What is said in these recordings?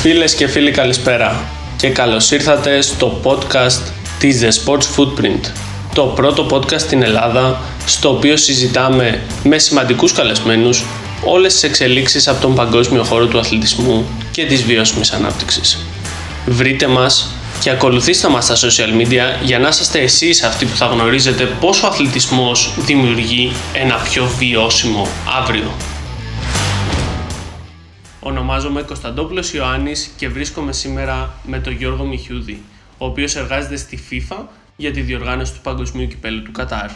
Φίλες και φίλοι καλησπέρα και καλώς ήρθατε στο podcast της The Sports Footprint το πρώτο podcast στην Ελλάδα στο οποίο συζητάμε με σημαντικούς καλεσμένους όλες τις εξελίξεις από τον παγκόσμιο χώρο του αθλητισμού και της βιώσιμης ανάπτυξης. Βρείτε μας και ακολουθήστε μας στα social media για να είστε εσείς αυτοί που θα γνωρίζετε πόσο ο αθλητισμός δημιουργεί ένα πιο βιώσιμο αύριο. Ονομάζομαι Κωνσταντόπουλος Ιωάννης και βρίσκομαι σήμερα με τον Γιώργο Μιχιούδη, ο οποίος εργάζεται στη FIFA για τη διοργάνωση του Παγκοσμίου Κυπέλου του Κατάρ.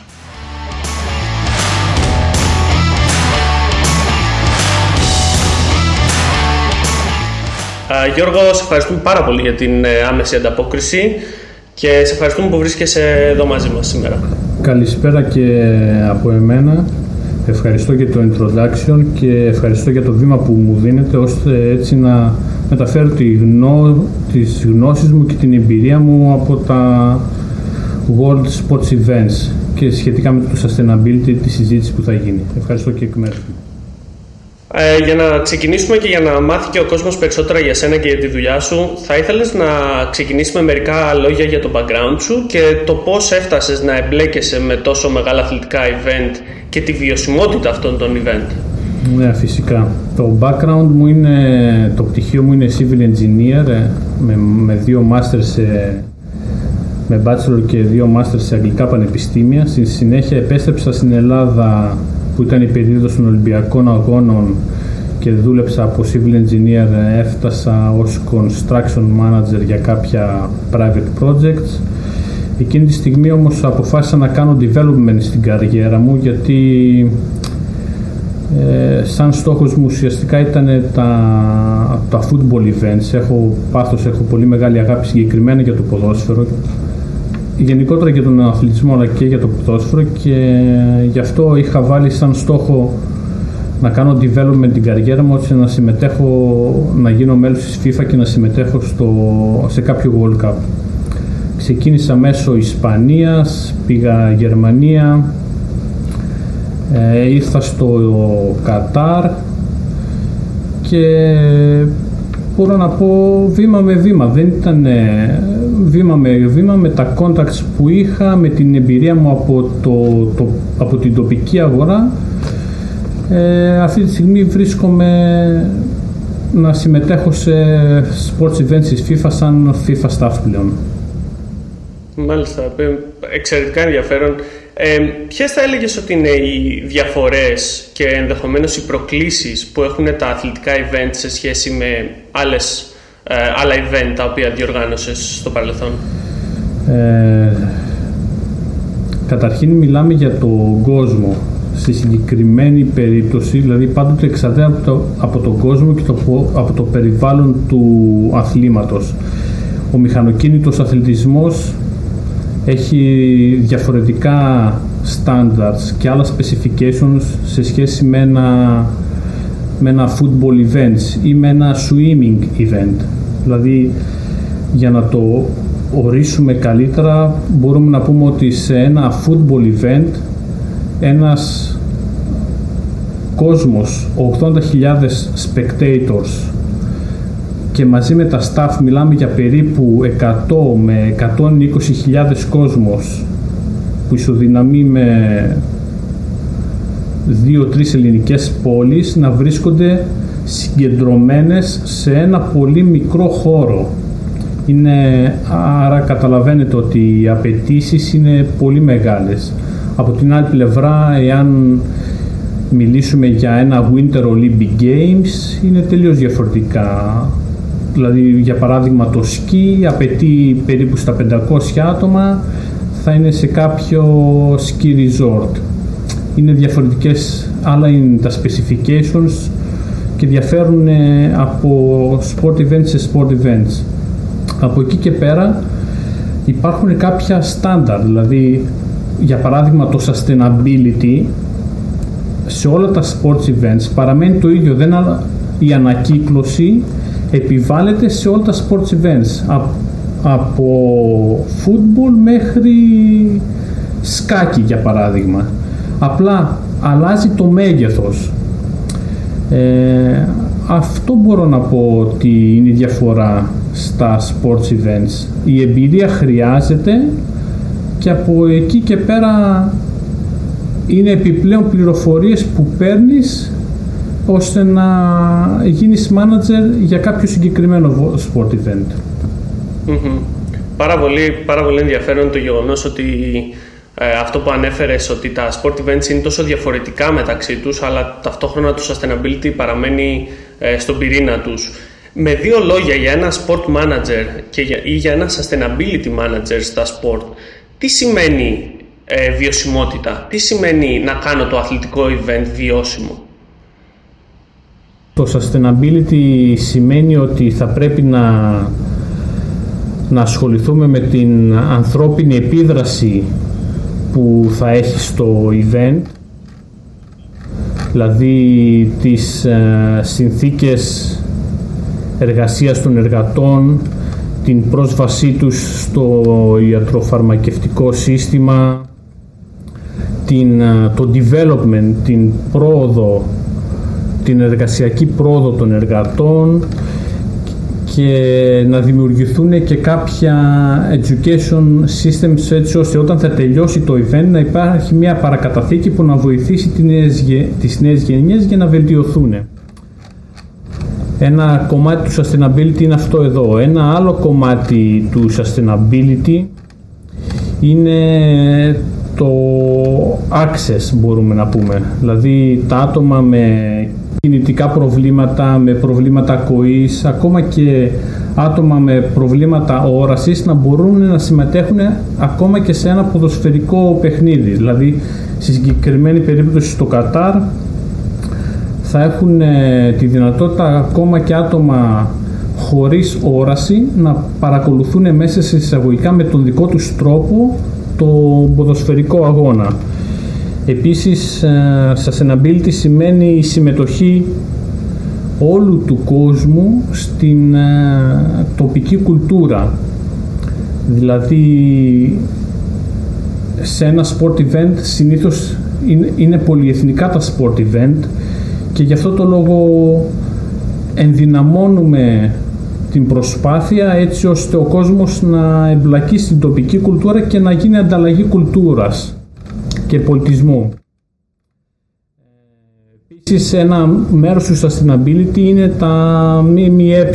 Γιώργο, σε ευχαριστούμε πάρα πολύ για την ε, άμεση ανταπόκριση και σε ευχαριστούμε που βρίσκεσαι εδώ μαζί μας σήμερα. Καλησπέρα και από εμένα. Ευχαριστώ για το introduction και ευχαριστώ για το βήμα που μου δίνετε ώστε έτσι να μεταφέρω τη γνώ, τις γνώσεις μου και την εμπειρία μου από τα World Sports Events και σχετικά με το sustainability της συζήτησης που θα γίνει. Ευχαριστώ και εκ μέρους μου. Ε, για να ξεκινήσουμε και για να μάθει και ο κόσμος περισσότερα για σένα και για τη δουλειά σου, θα ήθελες να ξεκινήσουμε μερικά λόγια για το background σου και το πώς έφτασες να εμπλέκεσαι με τόσο μεγάλα αθλητικά event και τη βιωσιμότητα αυτών των event; Ναι, φυσικά. Το background μου είναι, το πτυχίο μου είναι civil engineer ε, με, με δύο masters σε, με bachelor και δύο masters σε αγγλικά πανεπιστήμια. Στη συνέχεια επέστρεψα στην Ελλάδα που ήταν η περίοδος των Ολυμπιακών Αγώνων και δούλεψα από civil engineer, έφτασα ως construction manager για κάποια private projects. Εκείνη τη στιγμή όμως αποφάσισα να κάνω development στην καριέρα μου γιατί ε, σαν στόχος μου ουσιαστικά ήταν τα, τα football events. Έχω πάθος, έχω πολύ μεγάλη αγάπη συγκεκριμένα για το ποδόσφαιρο γενικότερα για τον αθλητισμό αλλά και για το ποδόσφαιρο και γι' αυτό είχα βάλει σαν στόχο να κάνω development την καριέρα μου ώστε να συμμετέχω, να γίνω μέλος της FIFA και να συμμετέχω στο, σε κάποιο World Cup. Ξεκίνησα μέσω Ισπανίας, πήγα Γερμανία, ε, ήρθα στο Κατάρ και μπορώ να πω βήμα με βήμα. Δεν ήταν βήμα με βήμα με τα contacts που είχα, με την εμπειρία μου από, το, το από την τοπική αγορά. Ε, αυτή τη στιγμή βρίσκομαι να συμμετέχω σε sports events της FIFA σαν FIFA staff πλέον. Μάλιστα, εξαιρετικά ενδιαφέρον. Ε, ποιες θα έλεγες ότι είναι οι διαφορές και ενδεχομένως οι προκλήσεις που έχουν τα αθλητικά events σε σχέση με άλλες, ε, άλλα event τα οποία διοργάνωσες στο παρελθόν; Ε, καταρχήν μιλάμε για τον κόσμο στη συγκεκριμένη περίπτωση, δηλαδή πάντοτε εξαρτάται από, το, από τον κόσμο και το, από το περιβάλλον του αθλήματος. Ο μηχανοκίνητος αθλητισμός έχει διαφορετικά standards και άλλα specifications σε σχέση με ένα, με ένα football event ή με ένα swimming event. Δηλαδή, για να το ορίσουμε καλύτερα, μπορούμε να πούμε ότι σε ένα football event ένας κόσμος, 80.000 spectators και μαζί με τα staff μιλάμε για περίπου 100 με 120.000 κόσμος που ισοδυναμεί με δύο-τρεις ελληνικές πόλεις να βρίσκονται συγκεντρωμένες σε ένα πολύ μικρό χώρο. Είναι, άρα καταλαβαίνετε ότι οι απαιτήσεις είναι πολύ μεγάλες. Από την άλλη πλευρά, εάν μιλήσουμε για ένα Winter Olympic Games, είναι τελείως διαφορετικά Δηλαδή, για παράδειγμα, το σκι απαιτεί περίπου στα 500 άτομα, θα είναι σε κάποιο ski resort. Είναι διαφορετικές, άλλα είναι τα specifications και διαφέρουν ε, από sport events σε sport events. Από εκεί και πέρα υπάρχουν κάποια standard, δηλαδή για παράδειγμα το sustainability σε όλα τα sports events παραμένει το ίδιο, δεν η ανακύκλωση επιβάλλεται σε όλα τα sports events. Από football μέχρι σκάκι για παράδειγμα. Απλά αλλάζει το μέγεθος. Ε, αυτό μπορώ να πω ότι είναι η διαφορά στα sports events. Η εμπειρία χρειάζεται και από εκεί και πέρα είναι επιπλέον πληροφορίες που παίρνεις ώστε να γίνεις manager για κάποιο συγκεκριμένο sport event. Πάρα, πολύ, πάρα πολύ ενδιαφέρον το γεγονός ότι ε, αυτό που ανέφερες ότι τα sport events είναι τόσο διαφορετικά μεταξύ τους αλλά ταυτόχρονα το sustainability παραμένει ε, στον πυρήνα τους. Με δύο λόγια για ένα sport manager και για, ή για ένα sustainability manager στα sport, τι σημαίνει ε, βιωσιμότητα, τι σημαίνει να κάνω το αθλητικό event βιώσιμο; Το sustainability σημαίνει ότι θα πρέπει να, να ασχοληθούμε με την ανθρώπινη επίδραση που θα έχει στο event δηλαδή τις ε, συνθήκες εργασίας των εργατών, την πρόσβασή τους στο ιατροφαρμακευτικό σύστημα, την, ε, το development, την πρόοδο, την εργασιακή πρόοδο των εργατών και να δημιουργηθούν και κάποια education systems έτσι ώστε όταν θα τελειώσει το event να υπάρχει μια παρακαταθήκη που να βοηθήσει τις νέες γενιές για να βελτιωθούν. Ένα κομμάτι του sustainability είναι αυτό εδώ. Ένα άλλο κομμάτι του sustainability είναι το access μπορούμε να πούμε. Δηλαδή τα άτομα με κινητικά προβλήματα, με προβλήματα ακοής, ακόμα και άτομα με προβλήματα όρασης να μπορούν να συμμετέχουν ακόμα και σε ένα ποδοσφαιρικό παιχνίδι. Δηλαδή, στη συγκεκριμένη περίπτωση στο Κατάρ θα έχουν ε, τη δυνατότητα ακόμα και άτομα χωρίς όραση να παρακολουθούν μέσα σε εισαγωγικά με τον δικό τους τρόπο το ποδοσφαιρικό αγώνα. Επίσης, ε, sustainability σημαίνει η συμμετοχή όλου του κόσμου στην ε, τοπική κουλτούρα. Δηλαδή, σε ένα sport event συνήθως είναι, είναι πολυεθνικά τα sport event και γι' αυτό το λόγο ενδυναμώνουμε την προσπάθεια έτσι ώστε ο κόσμος να εμπλακεί στην τοπική κουλτούρα και να γίνει ανταλλαγή κουλτούρας και πολιτισμού. Επίσης, ένα μέρος του sustainability είναι τα ΜΜΕ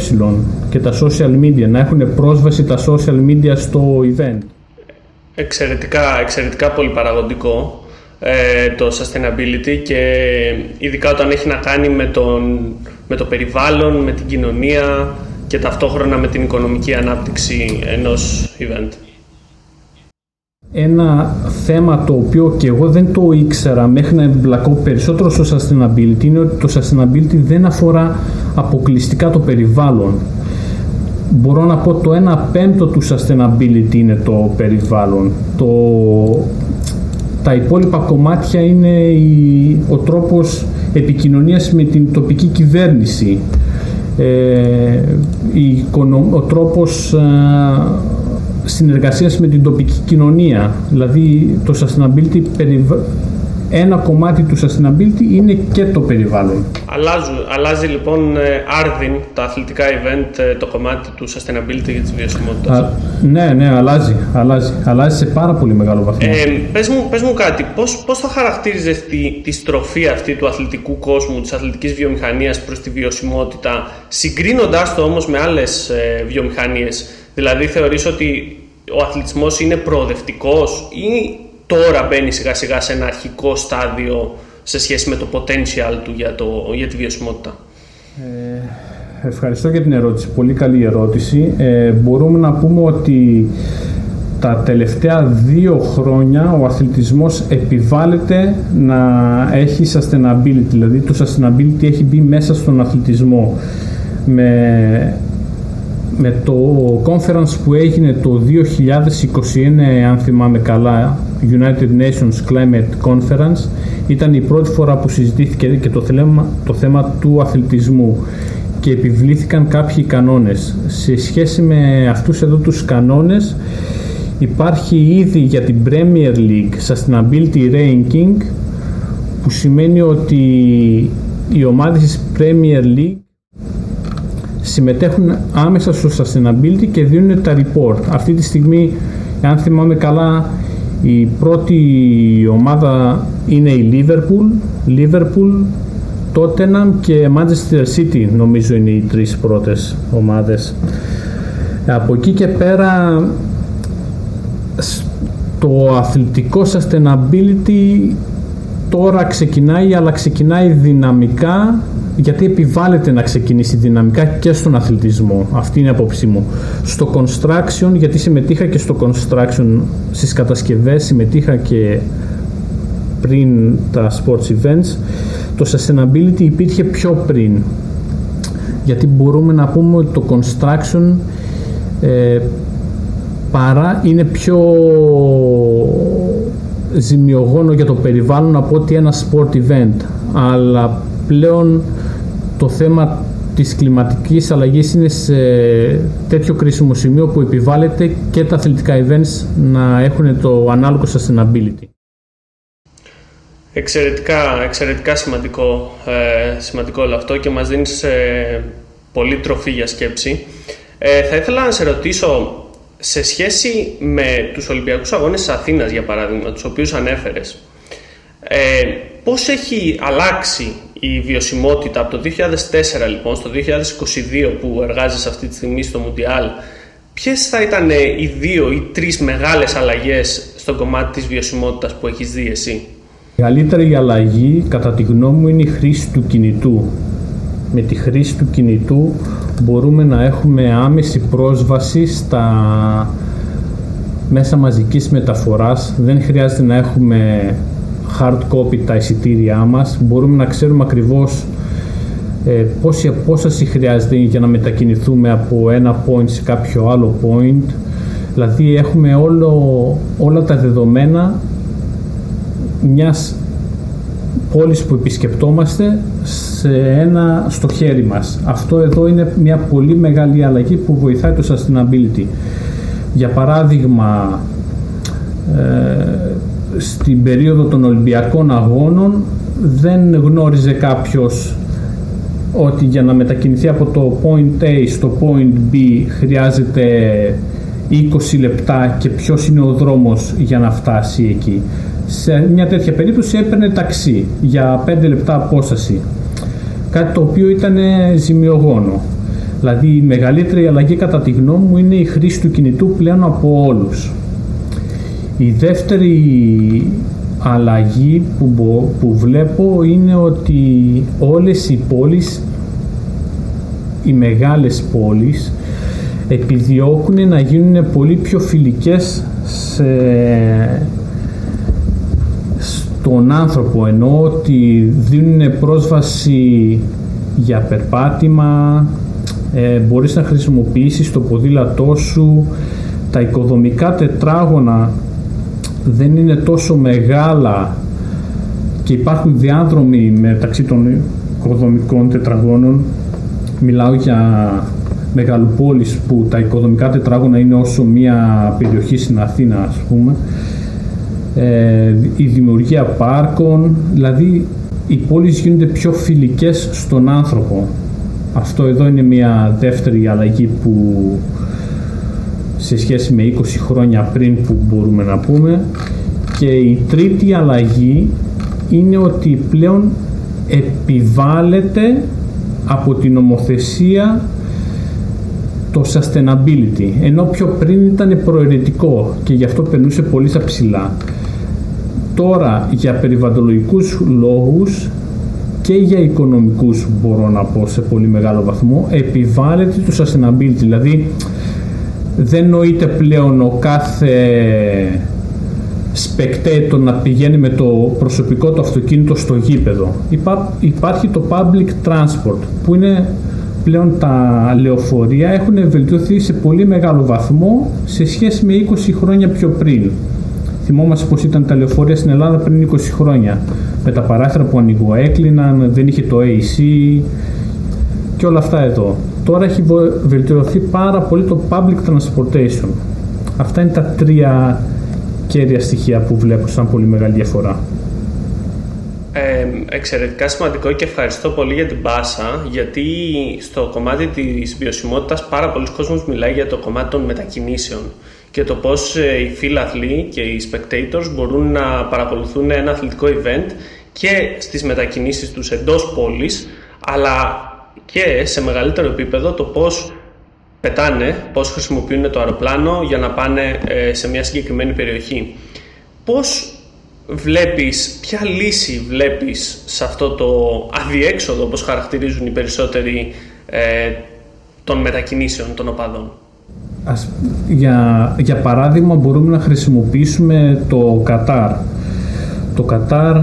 και τα social media, να έχουν πρόσβαση τα social media στο event. Εξαιρετικά, εξαιρετικά πολύ παραγωγικό ε, το sustainability και ειδικά όταν έχει να κάνει με, τον, με το περιβάλλον, με την κοινωνία και ταυτόχρονα με την οικονομική ανάπτυξη ενός event. Ένα θέμα το οποίο και εγώ δεν το ήξερα μέχρι να εμπλακώ περισσότερο στο sustainability είναι ότι το sustainability δεν αφορά αποκλειστικά το περιβάλλον. Μπορώ να πω το 1 πέμπτο του sustainability είναι το περιβάλλον. Το, τα υπόλοιπα κομμάτια είναι η, ο τρόπος επικοινωνίας με την τοπική κυβέρνηση. Ε, η, ο τρόπος συνεργασίας με την τοπική κοινωνία. Δηλαδή το sustainability ένα κομμάτι του sustainability είναι και το περιβάλλον. Αλλάζει, αλλάζει λοιπόν ε, άρδιν τα αθλητικά event ε, το κομμάτι του sustainability για της βιωσιμότητας. Ναι, ναι, αλλάζει, αλλάζει. Αλλάζει σε πάρα πολύ μεγάλο βαθμό. Ε, πες, μου, πες μου κάτι, πώς, πώς θα χαρακτήριζες τη, τη στροφή αυτή του αθλητικού κόσμου, της αθλητικής βιομηχανίας προς τη βιωσιμότητα, συγκρίνοντάς το όμως με άλλες ε, βιομηχανίες; Δηλαδή θεωρείς ότι ο αθλητισμός είναι προοδευτικός ή τώρα μπαίνει σιγά σιγά σε ένα αρχικό στάδιο σε σχέση με το potential του για, το, για τη βιωσιμότητα. Ε, ευχαριστώ για την ερώτηση. Πολύ καλή ερώτηση. Ε, μπορούμε να πούμε ότι τα τελευταία δύο χρόνια ο αθλητισμός επιβάλλεται να έχει sustainability, δηλαδή το sustainability έχει μπει μέσα στον αθλητισμό. Με με το conference που έγινε το 2021, αν θυμάμαι καλά, United Nations Climate Conference, ήταν η πρώτη φορά που συζητήθηκε και το θέμα, το θέμα του αθλητισμού και επιβλήθηκαν κάποιοι κανόνες. Σε σχέση με αυτούς εδώ τους κανόνες υπάρχει ήδη για την Premier League Sustainability Ranking που σημαίνει ότι οι ομάδες της Premier League συμμετέχουν άμεσα στο sustainability και δίνουν τα report. Αυτή τη στιγμή, αν θυμάμαι καλά, η πρώτη ομάδα είναι η Liverpool, Liverpool, Tottenham και Manchester City νομίζω είναι οι τρεις πρώτες ομάδες. Από εκεί και πέρα το αθλητικό sustainability τώρα ξεκινάει αλλά ξεκινάει δυναμικά γιατί επιβάλλεται να ξεκινήσει δυναμικά και στον αθλητισμό. Αυτή είναι η απόψη μου. Στο construction, γιατί συμμετείχα και στο construction στις κατασκευές, συμμετείχα και πριν τα sports events, το sustainability υπήρχε πιο πριν. Γιατί μπορούμε να πούμε ότι το construction ε, παρά είναι πιο ζημιογόνο για το περιβάλλον από ότι ένα sport event. Αλλά πλέον το θέμα της κλιματικής αλλαγής είναι σε τέτοιο κρίσιμο σημείο που επιβάλλεται και τα αθλητικά events να έχουν το ανάλογο sustainability. Εξαιρετικά, εξαιρετικά σημαντικό, ε, σημαντικό όλο αυτό και μας δίνεις ε, πολύ τροφή για σκέψη. Ε, θα ήθελα να σε ρωτήσω, σε σχέση με τους Ολυμπιακούς Αγώνες της Αθήνας, για παράδειγμα, τους οποίους ανέφερες, ε, πώς έχει αλλάξει η βιωσιμότητα από το 2004 λοιπόν στο 2022 που εργάζεσαι αυτή τη στιγμή στο Μουντιάλ ποιες θα ήταν οι δύο ή τρεις μεγάλες αλλαγές στο κομμάτι της βιωσιμότητας που έχεις δει εσύ; Η μεγαλύτερη αλλαγή κατά τη γνώμη μου είναι η χρήση του κινητού με τη χρήση του κινητού μπορούμε να έχουμε άμεση πρόσβαση στα μέσα μαζικής μεταφοράς δεν χρειάζεται να έχουμε hard copy τα εισιτήριά μας, μπορούμε να ξέρουμε ακριβώς ε, πόση απόσταση χρειάζεται για να μετακινηθούμε από ένα point σε κάποιο άλλο point. Δηλαδή έχουμε όλο, όλα τα δεδομένα μιας πόλης που επισκεπτόμαστε σε ένα, στο χέρι μας. Αυτό εδώ είναι μια πολύ μεγάλη αλλαγή που βοηθάει το sustainability. Για παράδειγμα, ε, στην περίοδο των Ολυμπιακών Αγώνων δεν γνώριζε κάποιος ότι για να μετακινηθεί από το point A στο point B χρειάζεται 20 λεπτά και ποιος είναι ο δρόμος για να φτάσει εκεί. Σε μια τέτοια περίπτωση έπαιρνε ταξί για 5 λεπτά απόσταση. Κάτι το οποίο ήταν ζημιογόνο. Δηλαδή η μεγαλύτερη αλλαγή κατά τη γνώμη μου είναι η χρήση του κινητού πλέον από όλους. Η δεύτερη αλλαγή που, που βλέπω είναι ότι όλες οι πόλεις, οι μεγάλες πόλεις, επιδιώκουν να γίνουν πολύ πιο φιλικές σε, στον άνθρωπο ενώ ότι δίνουν πρόσβαση για περπάτημα ε, μπορείς να χρησιμοποιήσεις το ποδήλατό σου. Τα οικοδομικά τετράγωνα δεν είναι τόσο μεγάλα και υπάρχουν διάδρομοι μεταξύ των οικοδομικών τετραγώνων. Μιλάω για μεγαλοπόλεις που τα οικοδομικά τετράγωνα είναι όσο μια περιοχή στην Αθήνα ας πούμε. ε, η δημιουργία πάρκων δηλαδή οι πόλεις γίνονται πιο φιλικές στον άνθρωπο. Αυτό εδώ είναι μια δεύτερη αλλαγή που σε σχέση με 20 χρόνια πριν που μπορούμε να πούμε. Και η τρίτη αλλαγή είναι ότι πλέον επιβάλλεται από την νομοθεσία το sustainability ενώ πιο πριν ήταν προαιρετικό και γι' αυτό περνούσε πολύ στα ψηλά τώρα για περιβαλλοντολογικούς λόγους και για οικονομικούς μπορώ να πω σε πολύ μεγάλο βαθμό επιβάλλεται το sustainability δηλαδή δεν νοείται πλέον ο κάθε spectator να πηγαίνει με το προσωπικό του αυτοκίνητο στο γήπεδο. υπάρχει το public transport που είναι πλέον τα λεωφορεία έχουν βελτιωθεί σε πολύ μεγάλο βαθμό σε σχέση με 20 χρόνια πιο πριν. Θυμόμαστε πως ήταν τα λεωφορεία στην Ελλάδα πριν 20 χρόνια με τα παράθυρα που ανοιγοέκλειναν, δεν είχε το AC και όλα αυτά εδώ. Τώρα έχει βελτιωθεί πάρα πολύ το public transportation. Αυτά είναι τα τρία κέρια στοιχεία που βλέπω σαν πολύ μεγάλη διαφορά. Ε, εξαιρετικά σημαντικό και ευχαριστώ πολύ για την πάσα γιατί στο κομμάτι της βιωσιμότητας πάρα πολλοί κόσμος μιλάει για το κομμάτι των μετακινήσεων και το πώς ε, οι φίλαθλοι και οι spectators μπορούν να παρακολουθούν ένα αθλητικό event και στις μετακινήσεις τους εντός πόλης αλλά και σε μεγαλύτερο επίπεδο το πώς πετάνε, πώς χρησιμοποιούν το αεροπλάνο για να πάνε ε, σε μια συγκεκριμένη περιοχή. Πώς βλέπεις, ποια λύση βλέπεις σε αυτό το αδιέξοδο, όπως χαρακτηρίζουν οι περισσότεροι ε, των μετακινήσεων των οπαδών; Ας, για, για παράδειγμα μπορούμε να χρησιμοποιήσουμε το Κατάρ. Το Κατάρ,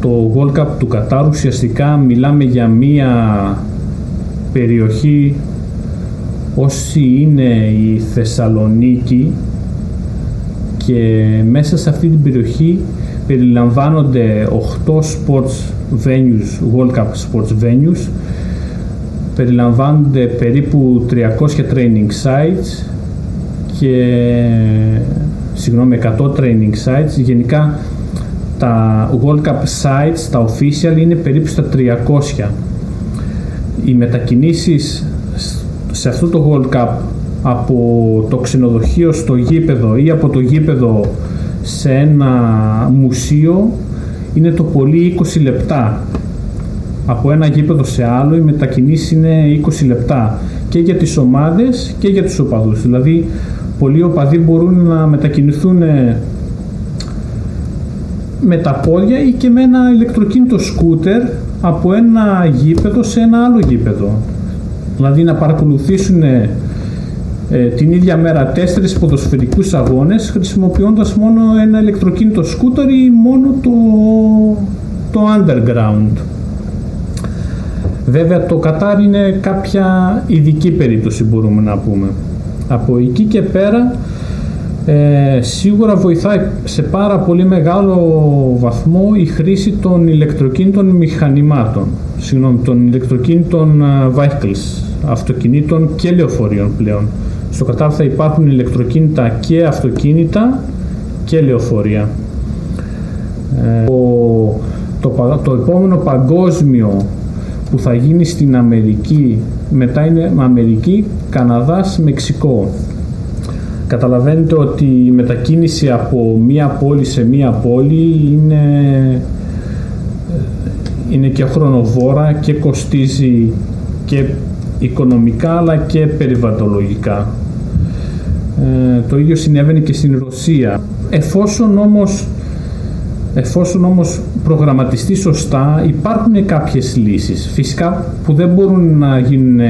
το World Cup του Κατάρ ουσιαστικά μιλάμε για μία περιοχή. Όσοι είναι η Θεσσαλονίκη και μέσα σε αυτή την περιοχή περιλαμβάνονται 8 sports venues, World Cup sports venues. Περιλαμβάνονται περίπου 300 training sites και συγγνώμη 100 training sites γενικά τα World Cup sites, τα official είναι περίπου στα 300 οι μετακινήσεις σε αυτό το World Cup από το ξενοδοχείο στο γήπεδο ή από το γήπεδο σε ένα μουσείο είναι το πολύ 20 λεπτά. Από ένα γήπεδο σε άλλο οι μετακινήσεις είναι 20 λεπτά και για τις ομάδες και για τους οπαδούς. Δηλαδή πολλοί οπαδοί μπορούν να μετακινηθούν ε, με τα πόδια ή και με ένα ηλεκτροκίνητο σκούτερ από ένα γήπεδο σε ένα άλλο γήπεδο. Δηλαδή να παρακολουθήσουν ε, την ίδια μέρα τέσσερις ποδοσφαιρικούς αγώνες χρησιμοποιώντας μόνο ένα ηλεκτροκίνητο σκούτερ ή μόνο το, το underground. Βέβαια το Κατάρ είναι κάποια ειδική περίπτωση μπορούμε να πούμε. Από εκεί και πέρα ε, σίγουρα βοηθάει σε πάρα πολύ μεγάλο βαθμό η χρήση των ηλεκτροκίνητων μηχανημάτων, συγγνώμη, των ηλεκτροκίνητων vehicles, αυτοκινήτων και λεωφορείων πλέον. Στο Κατάρ θα υπάρχουν ηλεκτροκίνητα και αυτοκίνητα και λεωφορεία. Ε, το, το, το επόμενο παγκόσμιο που θα γίνει στην Αμερική, μετά είναι Αμερική, Καναδάς, Μεξικό. Καταλαβαίνετε ότι η μετακίνηση από μία πόλη σε μία πόλη είναι, είναι και χρονοβόρα και κοστίζει και οικονομικά αλλά και περιβαλλοντολογικά. Ε, το ίδιο συνέβαινε και στην Ρωσία. Εφόσον όμως, εφόσον όμως προγραμματιστεί σωστά υπάρχουν κάποιες λύσεις. Φυσικά που δεν μπορούν να γίνουν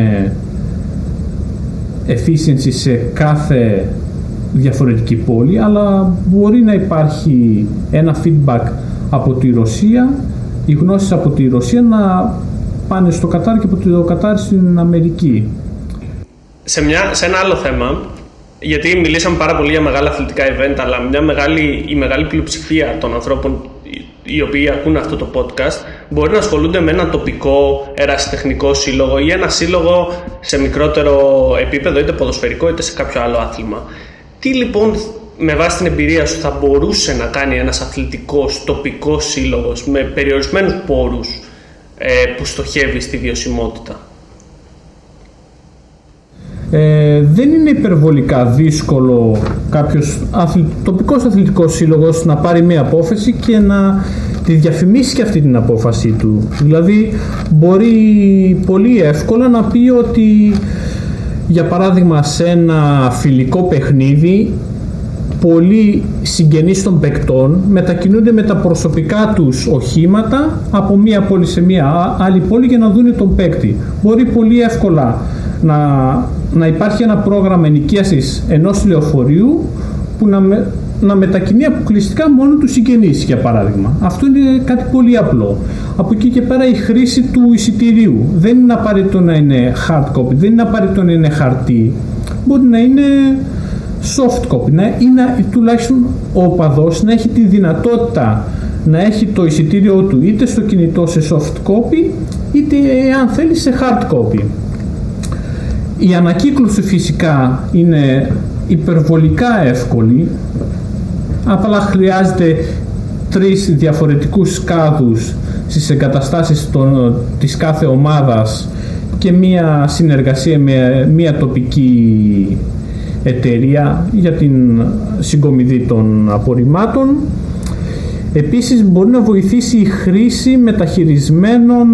efficiency σε κάθε διαφορετική πόλη, αλλά μπορεί να υπάρχει ένα feedback από τη Ρωσία, οι γνώσεις από τη Ρωσία να πάνε στο Κατάρ και από το Κατάρ στην Αμερική. Σε, μια, σε ένα άλλο θέμα, γιατί μιλήσαμε πάρα πολύ για μεγάλα αθλητικά event, αλλά μια μεγάλη, η μεγάλη πλειοψηφία των ανθρώπων οι οποίοι ακούν αυτό το podcast μπορεί να ασχολούνται με ένα τοπικό ερασιτεχνικό σύλλογο ή ένα σύλλογο σε μικρότερο επίπεδο, είτε ποδοσφαιρικό είτε σε κάποιο άλλο άθλημα. Τι λοιπόν με βάση την εμπειρία σου θα μπορούσε να κάνει ένας αθλητικός τοπικός σύλλογος με περιορισμένους πόρους ε, που στοχεύει στη βιωσιμότητα; Ε, δεν είναι υπερβολικά δύσκολο κάποιος αθλη, τοπικός αθλητικός σύλλογος να πάρει μια απόφαση και να τη διαφημίσει και αυτή την απόφαση του. Δηλαδή μπορεί πολύ εύκολα να πει ότι για παράδειγμα σε ένα φιλικό παιχνίδι πολλοί συγγενείς των παικτών μετακινούνται με τα προσωπικά τους οχήματα από μία πόλη σε μία άλλη πόλη για να δουν τον παίκτη. Μπορεί πολύ εύκολα να, να υπάρχει ένα πρόγραμμα ενοικίασης ενός λεωφορείου που να, να μετακινεί αποκλειστικά μόνο τους συγγενείς για παράδειγμα. Αυτό είναι κάτι πολύ απλό. Από εκεί και πέρα η χρήση του εισιτηρίου. Δεν είναι απαραίτητο να είναι hard copy, δεν είναι απαραίτητο να είναι χαρτί. Μπορεί να είναι soft copy να, ή να, τουλάχιστον ο οπαδός να έχει τη δυνατότητα να έχει το εισιτήριό του είτε στο κινητό σε soft copy είτε αν θέλει σε hard copy. Η ανακύκλωση φυσικά είναι υπερβολικά εύκολη απλά χρειάζεται τρεις διαφορετικούς κάδους στις εγκαταστάσεις των, της κάθε ομάδας και μία συνεργασία με μία τοπική εταιρεία για την συγκομιδή των απορριμμάτων. Επίσης μπορεί να βοηθήσει η χρήση μεταχειρισμένων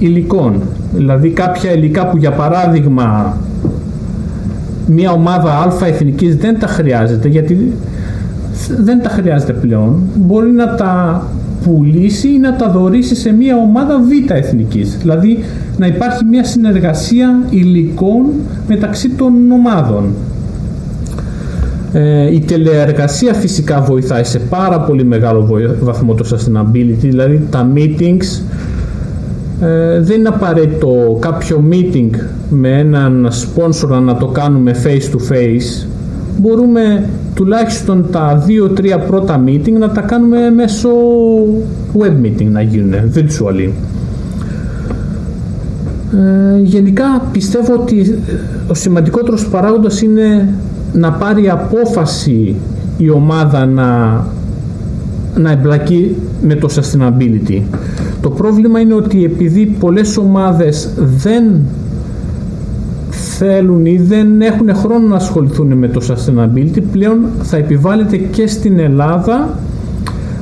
υλικών. Δηλαδή κάποια υλικά που για παράδειγμα μια ομάδα α εθνικής δεν τα χρειάζεται γιατί δεν τα χρειάζεται πλέον. Μπορεί να τα πουλήσει ή να τα δωρήσει σε μια ομάδα β εθνικής. Δηλαδή να υπάρχει μια συνεργασία υλικών μεταξύ των ομάδων. Ε, η τελεεργασία φυσικά βοηθάει σε πάρα πολύ μεγάλο βαθμό το sustainability, δηλαδή τα meetings ε, δεν είναι απαραίτητο κάποιο meeting με έναν sponsor να το κάνουμε face to face μπορούμε τουλάχιστον τα 2-3 πρώτα meeting να τα κάνουμε μέσω web meeting να γίνουν virtually ε, γενικά πιστεύω ότι ο σημαντικότερος παράγοντας είναι να πάρει απόφαση η ομάδα να, να εμπλακεί με το sustainability. Το πρόβλημα είναι ότι επειδή πολλές ομάδες δεν θέλουν ή δεν έχουν χρόνο να ασχοληθούν με το sustainability πλέον θα επιβάλλεται και στην Ελλάδα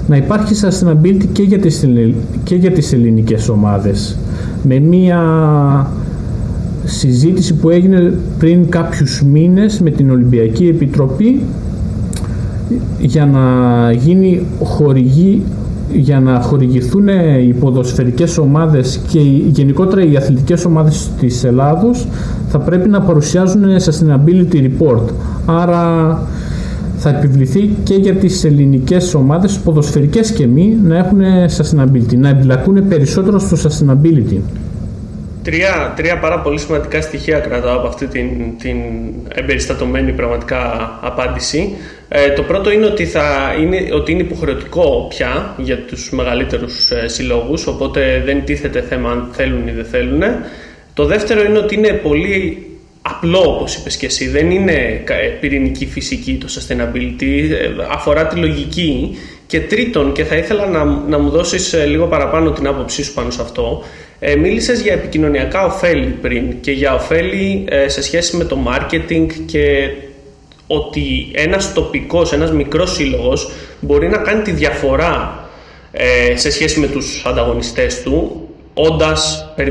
να υπάρχει sustainability και για τις, και για τις ελληνικές ομάδες. Με μία συζήτηση που έγινε πριν κάποιους μήνες με την Ολυμπιακή Επιτροπή για να γίνει χορηγή για να χορηγηθούν οι ποδοσφαιρικές ομάδες και γενικότερα οι αθλητικές ομάδες της Ελλάδος θα πρέπει να παρουσιάζουν sustainability report. Άρα θα επιβληθεί και για τις ελληνικές ομάδες, ποδοσφαιρικές και μη, να έχουν sustainability, να εμπλακούν περισσότερο στο sustainability. Τρία, τρία πάρα πολύ σημαντικά στοιχεία κρατάω από αυτή την, την εμπεριστατωμένη πραγματικά απάντηση. Ε, το πρώτο είναι ότι, θα είναι ότι είναι υποχρεωτικό πια για τους μεγαλύτερους ε, συλλόγους, οπότε δεν τίθεται θέμα αν θέλουν ή δεν θέλουν. Το δεύτερο είναι ότι είναι πολύ απλό όπως είπες και εσύ, δεν είναι ε, πυρηνική φυσική το sustainability, ε, αφορά τη λογική. Και τρίτον, και θα ήθελα να, να μου δώσεις λίγο παραπάνω την άποψή σου πάνω σε αυτό, ε, μίλησες για επικοινωνιακά ωφέλη πριν και για ωφέλη ε, σε σχέση με το marketing και ότι ένας τοπικός, ένας μικρός σύλλογος μπορεί να κάνει τη διαφορά ε, σε σχέση με τους ανταγωνιστές του όντας, ε,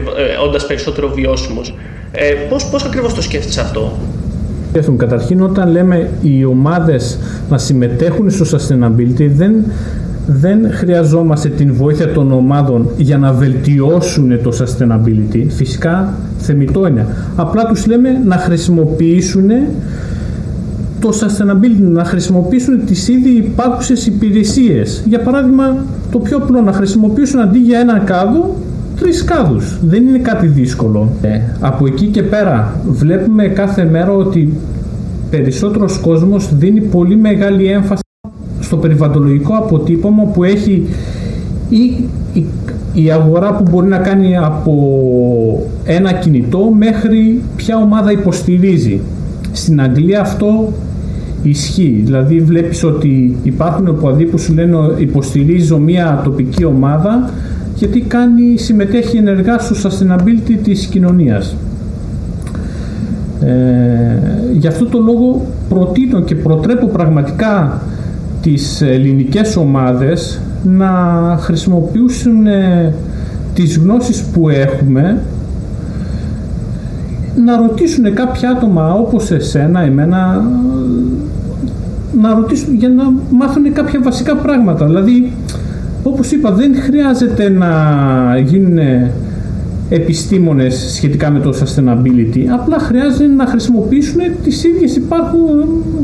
όντας περισσότερο βιώσιμος. Ε, πώς, πώς ακριβώς το σκέφτεσαι αυτό; Καταρχήν όταν λέμε οι ομάδες να συμμετέχουν στο sustainability δεν δεν χρειαζόμαστε την βοήθεια των ομάδων για να βελτιώσουν το sustainability. Φυσικά θεμητό είναι. Απλά τους λέμε να χρησιμοποιήσουν το sustainability, να χρησιμοποιήσουν τις ήδη υπάρχουσες υπηρεσίες. Για παράδειγμα, το πιο απλό, να χρησιμοποιήσουν αντί για έναν κάδο, τρεις κάδους. Δεν είναι κάτι δύσκολο. Ε, από εκεί και πέρα βλέπουμε κάθε μέρα ότι περισσότερος κόσμος δίνει πολύ μεγάλη έμφαση στο περιβαλλοντολογικό αποτύπωμα που έχει η, η, αγορά που μπορεί να κάνει από ένα κινητό μέχρι ποια ομάδα υποστηρίζει. Στην Αγγλία αυτό ισχύει. Δηλαδή βλέπεις ότι υπάρχουν οπαδοί που σου λένε υποστηρίζω μια τοπική ομάδα γιατί κάνει, συμμετέχει ενεργά στο sustainability της κοινωνίας. Ε, γι' αυτό το λόγο προτείνω και προτρέπω πραγματικά τις ελληνικές ομάδες να χρησιμοποιήσουν ε, τις γνώσεις που έχουμε να ρωτήσουν κάποια άτομα όπως εσένα, εμένα να ρωτήσουν για να μάθουν κάποια βασικά πράγματα. Δηλαδή όπως είπα δεν χρειάζεται να γίνουν επιστήμονες σχετικά με το sustainability. Απλά χρειάζεται να χρησιμοποιήσουν τις ίδιες υπάρχουν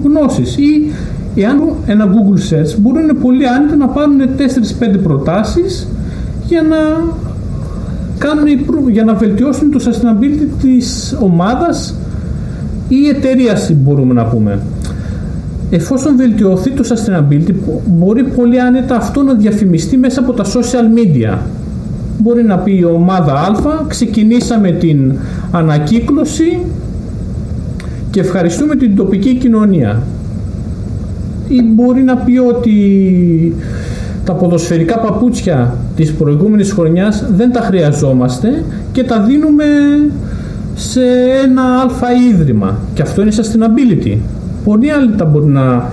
γνώσεις ή εάν ένα Google Search μπορούν πολύ άνετα να πάρουν 4-5 προτάσεις για να κάνουν, για να βελτιώσουν το sustainability της ομάδας ή εταιρείας μπορούμε να πούμε. Εφόσον βελτιωθεί το sustainability μπορεί πολύ άνετα αυτό να διαφημιστεί μέσα από τα social media. Μπορεί να πει η ομάδα Α, ξεκινήσαμε την ανακύκλωση και ευχαριστούμε την τοπική κοινωνία ή μπορεί να πει ότι τα ποδοσφαιρικά παπούτσια της προηγούμενης χρονιάς δεν τα χρειαζόμαστε και τα δίνουμε σε ένα αλφα ίδρυμα και αυτό είναι sustainability. Πολλοί άλλοι τα μπορεί να,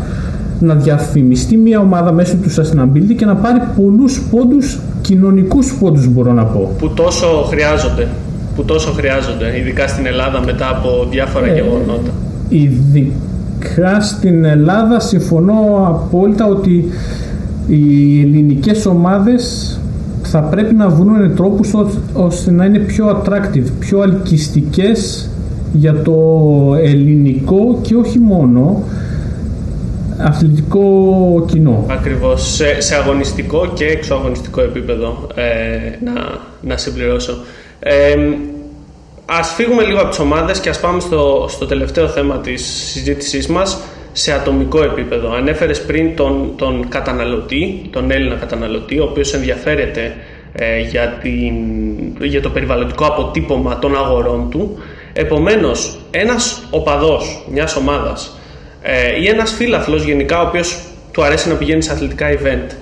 να διαφημιστεί μια ομάδα μέσω του sustainability και να πάρει πολλούς πόντους, κοινωνικούς πόντους μπορώ να πω. Που τόσο χρειάζονται, που τόσο χρειάζονται, ειδικά στην Ελλάδα μετά από διάφορα ε, γεγονότα. Ειδικά στην Ελλάδα συμφωνώ απόλυτα ότι οι ελληνικές ομάδες θα πρέπει να βρουν τρόπους ώστε να είναι πιο attractive, πιο αλκυστικές για το ελληνικό και όχι μόνο αθλητικό κοινό. Ακριβώς, σε, σε αγωνιστικό και εξωαγωνιστικό επίπεδο ε, να, να συμπληρώσω. Ε, ας φύγουμε λίγο από τις ομάδες και ας πάμε στο, στο τελευταίο θέμα της συζήτησής μας σε ατομικό επίπεδο. Ανέφερες πριν τον, τον καταναλωτή, τον Έλληνα καταναλωτή, ο οποίος ενδιαφέρεται ε, για, την, για το περιβαλλοντικό αποτύπωμα των αγορών του. Επομένως, ένας οπαδός μιας ομάδας ε, ή ένας φίλαθλος γενικά, ο οποίος του αρέσει να πηγαίνει σε αθλητικά event,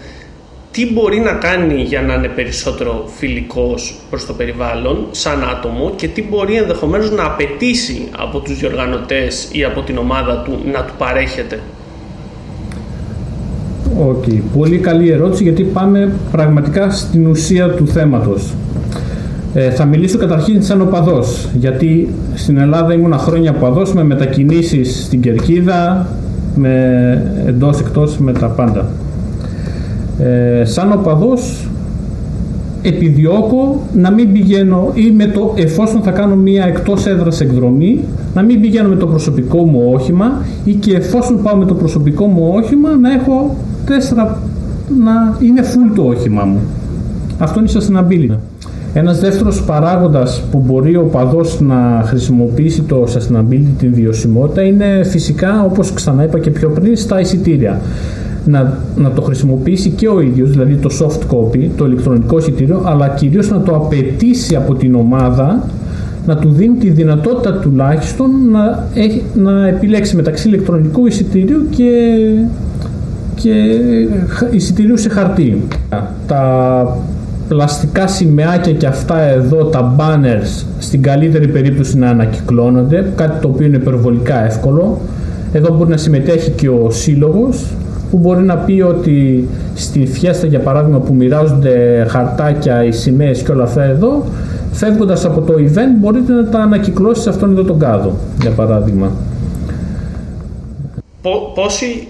τι μπορεί να κάνει για να είναι περισσότερο φιλικός προς το περιβάλλον σαν άτομο και τι μπορεί ενδεχομένως να απαιτήσει από τους διοργανωτές ή από την ομάδα του να του παρέχεται; Ok, okay. πολύ καλή ερώτηση γιατί πάμε πραγματικά στην ουσία του θέματος. Ε, θα μιλήσω καταρχήν σαν οπαδός, γιατί στην Ελλάδα ήμουν χρόνια οπαδός με μετακινήσεις στην Κερκίδα, με εντός εκτός με τα πάντα. Ε, σαν οπαδός επιδιώκω να μην πηγαίνω ή με το εφόσον θα κάνω μία εκτός έδρας εκδρομή να μην πηγαίνω με το προσωπικό μου όχημα ή και εφόσον πάω με το προσωπικό μου όχημα να έχω τέσσερα να είναι full το όχημα μου. Αυτό είναι sustainability. Ένας δεύτερος παράγοντας που μπορεί ο παδός να χρησιμοποιήσει το sustainability, την βιωσιμότητα, είναι φυσικά, όπως ξανά είπα και πιο πριν, στα εισιτήρια να, να το χρησιμοποιήσει και ο ίδιος, δηλαδή το soft copy, το ηλεκτρονικό εισιτήριο, αλλά κυρίως να το απαιτήσει από την ομάδα να του δίνει τη δυνατότητα τουλάχιστον να, έχει, να επιλέξει μεταξύ ηλεκτρονικού εισιτήριου και, και εισιτηρίου σε χαρτί. Τα πλαστικά σημαίακια και αυτά εδώ, τα banners, στην καλύτερη περίπτωση να ανακυκλώνονται, κάτι το οποίο είναι υπερβολικά εύκολο. Εδώ μπορεί να συμμετέχει και ο σύλλογος που μπορεί να πει ότι στη φιέστα για παράδειγμα που μοιράζονται χαρτάκια, οι σημαίες και όλα αυτά εδώ, φεύγοντας από το event μπορείτε να τα ανακυκλώσετε σε αυτόν εδώ τον κάδο, για παράδειγμα. Πόση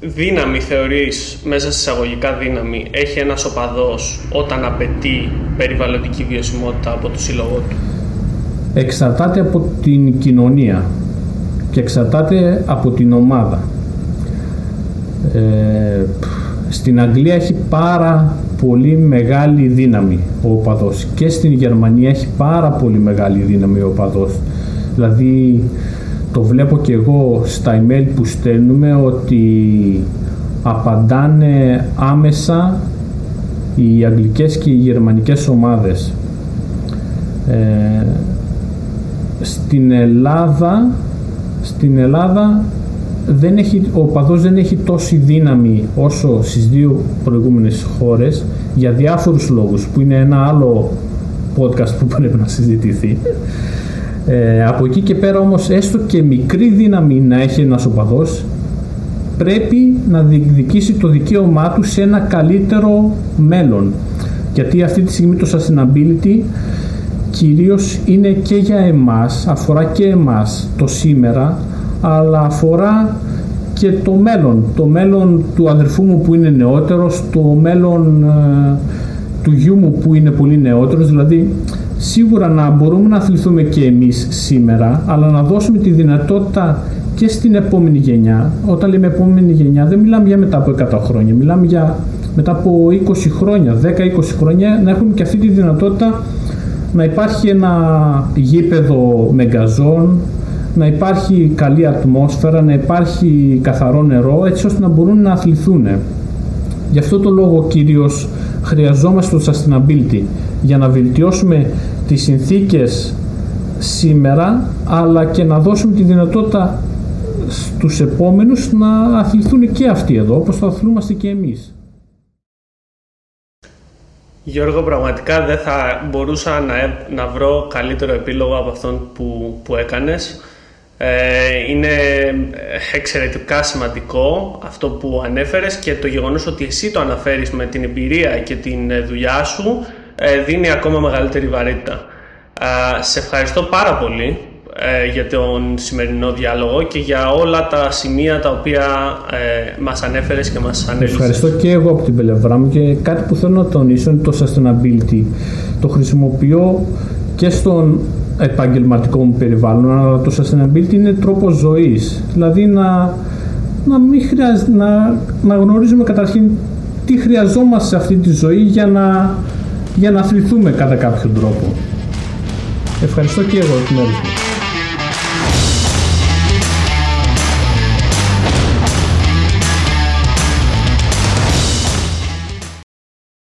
δύναμη θεωρείς, μέσα σε εισαγωγικά δύναμη, έχει ένας οπαδός όταν απαιτεί περιβαλλοντική βιωσιμότητα από το σύλλογό του; Εξαρτάται από την κοινωνία και εξαρτάται από την ομάδα. Ε, στην Αγγλία έχει πάρα πολύ μεγάλη δύναμη ο οπαδός και στην Γερμανία έχει πάρα πολύ μεγάλη δύναμη ο οπαδός. Δηλαδή το βλέπω και εγώ στα email που στέλνουμε ότι απαντάνε άμεσα οι αγγλικές και οι γερμανικές ομάδες. Ε, στην Ελλάδα στην Ελλάδα δεν έχει, ο παδός δεν έχει τόση δύναμη όσο στις δύο προηγούμενες χώρες για διάφορους λόγους που είναι ένα άλλο podcast που πρέπει να συζητηθεί. Ε, από εκεί και πέρα όμως έστω και μικρή δύναμη να έχει ένας οπαδός πρέπει να διεκδικήσει το δικαίωμά του σε ένα καλύτερο μέλλον γιατί αυτή τη στιγμή το sustainability κυρίως είναι και για εμάς, αφορά και εμάς το σήμερα αλλά αφορά και το μέλλον. Το μέλλον του αδερφού μου που είναι νεότερος, το μέλλον ε, του γιού μου που είναι πολύ νεότερος, δηλαδή σίγουρα να μπορούμε να αθληθούμε και εμείς σήμερα, αλλά να δώσουμε τη δυνατότητα και στην επόμενη γενιά. Όταν λέμε επόμενη γενιά δεν μιλάμε για μετά από 100 χρόνια, μιλάμε για μετά από 20 χρόνια, 10-20 χρόνια να έχουμε και αυτή τη δυνατότητα να υπάρχει ένα γήπεδο μεγκαζών, να υπάρχει καλή ατμόσφαιρα, να υπάρχει καθαρό νερό έτσι ώστε να μπορούν να αθληθούν. Γι' αυτό το λόγο κυρίως χρειαζόμαστε το sustainability για να βελτιώσουμε τις συνθήκες σήμερα αλλά και να δώσουμε τη δυνατότητα στους επόμενους να αθληθούν και αυτοί εδώ όπως θα αθλούμαστε και εμείς. Γιώργο, πραγματικά δεν θα μπορούσα να, να βρω καλύτερο επίλογο από αυτόν που, που έκανες. Ε, είναι εξαιρετικά σημαντικό αυτό που ανέφερες και το γεγονός ότι εσύ το αναφέρεις με την εμπειρία και την δουλειά σου ε, δίνει ακόμα μεγαλύτερη βαρύτητα. σε ευχαριστώ πάρα πολύ ε, για τον σημερινό διάλογο και για όλα τα σημεία τα οποία ε, μας ανέφερες και μας ανέλησες. Ευχαριστώ και εγώ από την πλευρά μου και κάτι που θέλω να τονίσω είναι το sustainability. Το χρησιμοποιώ και στον επαγγελματικό μου περιβάλλον, αλλά το sustainability είναι τρόπος ζωής. Δηλαδή να, να, μην να, να γνωρίζουμε καταρχήν τι χρειαζόμαστε σε αυτή τη ζωή για να, για να αθληθούμε κατά κάποιο τρόπο. Ευχαριστώ και εγώ την μου.